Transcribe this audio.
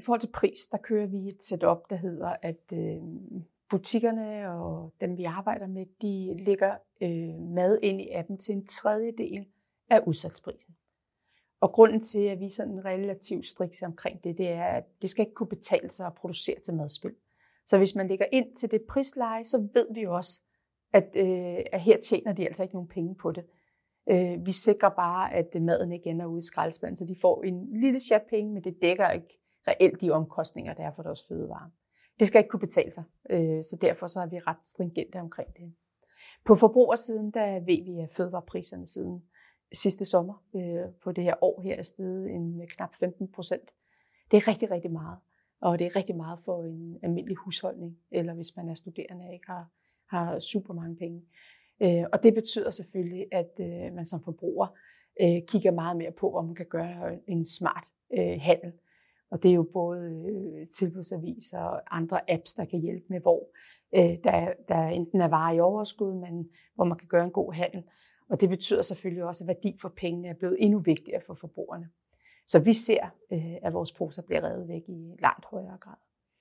i forhold til pris, der kører vi et setup, der hedder, at øh, butikkerne og dem, vi arbejder med, de lægger øh, mad ind i appen til en tredjedel af udsalgsprisen. Og grunden til, at vi er sådan relativt strikse omkring det, det er, at det skal ikke kunne betale sig at producere til madspil. Så hvis man lægger ind til det prisleje, så ved vi jo også, at, øh, at her tjener de altså ikke nogen penge på det. Øh, vi sikrer bare, at maden ikke ender ude i skraldespanden, så de får en lille chat penge, men det dækker ikke reelt de omkostninger, der er for deres fødevare. Det skal ikke kunne betale sig, øh, så derfor så er vi ret stringente omkring det. På forbrugersiden, der ved vi, at fødevarepriserne siden sidste sommer øh, på det her år her er steget en øh, knap 15 procent. Det er rigtig, rigtig meget. Og det er rigtig meget for en almindelig husholdning, eller hvis man er studerende og ikke har, har super mange penge. Og det betyder selvfølgelig, at man som forbruger kigger meget mere på, om man kan gøre en smart handel. Og det er jo både øh, tilbudsaviser og andre apps, der kan hjælpe med, hvor øh, der, der enten er varer i overskud, men hvor man kan gøre en god handel. Og det betyder selvfølgelig også, at værdi for pengene er blevet endnu vigtigere for forbrugerne. Så vi ser, øh, at vores poser bliver reddet væk i langt højere grad.